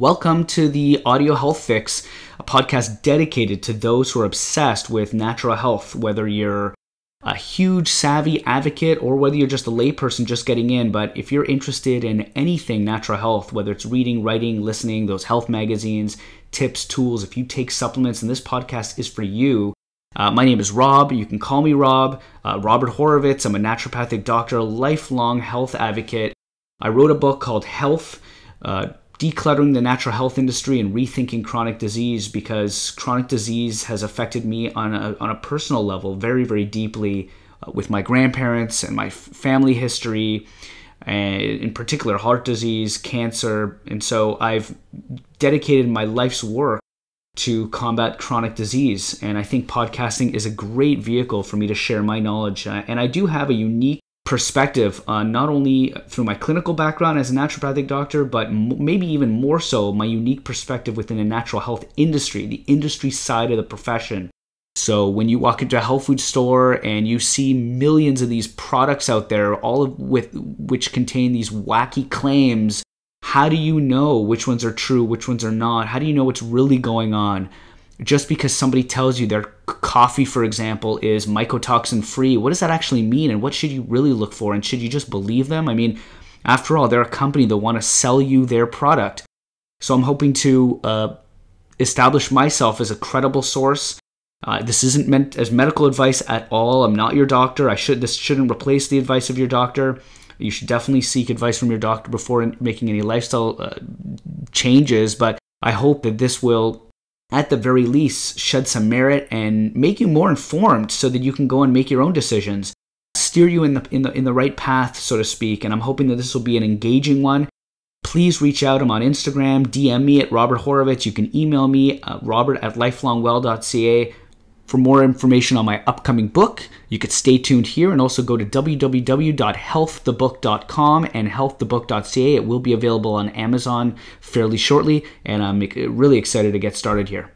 Welcome to the Audio Health Fix, a podcast dedicated to those who are obsessed with natural health, whether you're a huge savvy advocate or whether you're just a layperson just getting in. But if you're interested in anything natural health, whether it's reading, writing, listening, those health magazines, tips, tools, if you take supplements, and this podcast is for you. Uh, my name is Rob. You can call me Rob. Uh, Robert Horovitz. I'm a naturopathic doctor, lifelong health advocate. I wrote a book called Health. Uh, decluttering the natural health industry and rethinking chronic disease because chronic disease has affected me on a, on a personal level very, very deeply uh, with my grandparents and my family history, and in particular, heart disease, cancer. And so I've dedicated my life's work to combat chronic disease. And I think podcasting is a great vehicle for me to share my knowledge. Uh, and I do have a unique perspective, uh, not only through my clinical background as a naturopathic doctor, but m- maybe even more so my unique perspective within the natural health industry, the industry side of the profession. So when you walk into a health food store and you see millions of these products out there, all of with which contain these wacky claims, how do you know which ones are true, which ones are not? How do you know what's really going on? Just because somebody tells you their coffee, for example, is mycotoxin free, what does that actually mean? And what should you really look for? And should you just believe them? I mean, after all, they're a company that want to sell you their product. So I'm hoping to uh, establish myself as a credible source. Uh, this isn't meant as medical advice at all. I'm not your doctor. I should this shouldn't replace the advice of your doctor. You should definitely seek advice from your doctor before making any lifestyle uh, changes. But I hope that this will at the very least, shed some merit and make you more informed so that you can go and make your own decisions, steer you in the, in the, in the right path, so to speak. And I'm hoping that this will be an engaging one. Please reach out. I'm on Instagram. DM me at Robert Horovitz. You can email me, uh, robert at lifelongwell.ca. For more information on my upcoming book, you could stay tuned here and also go to www.healththebook.com and healththebook.ca. It will be available on Amazon fairly shortly, and I'm uh, really excited to get started here.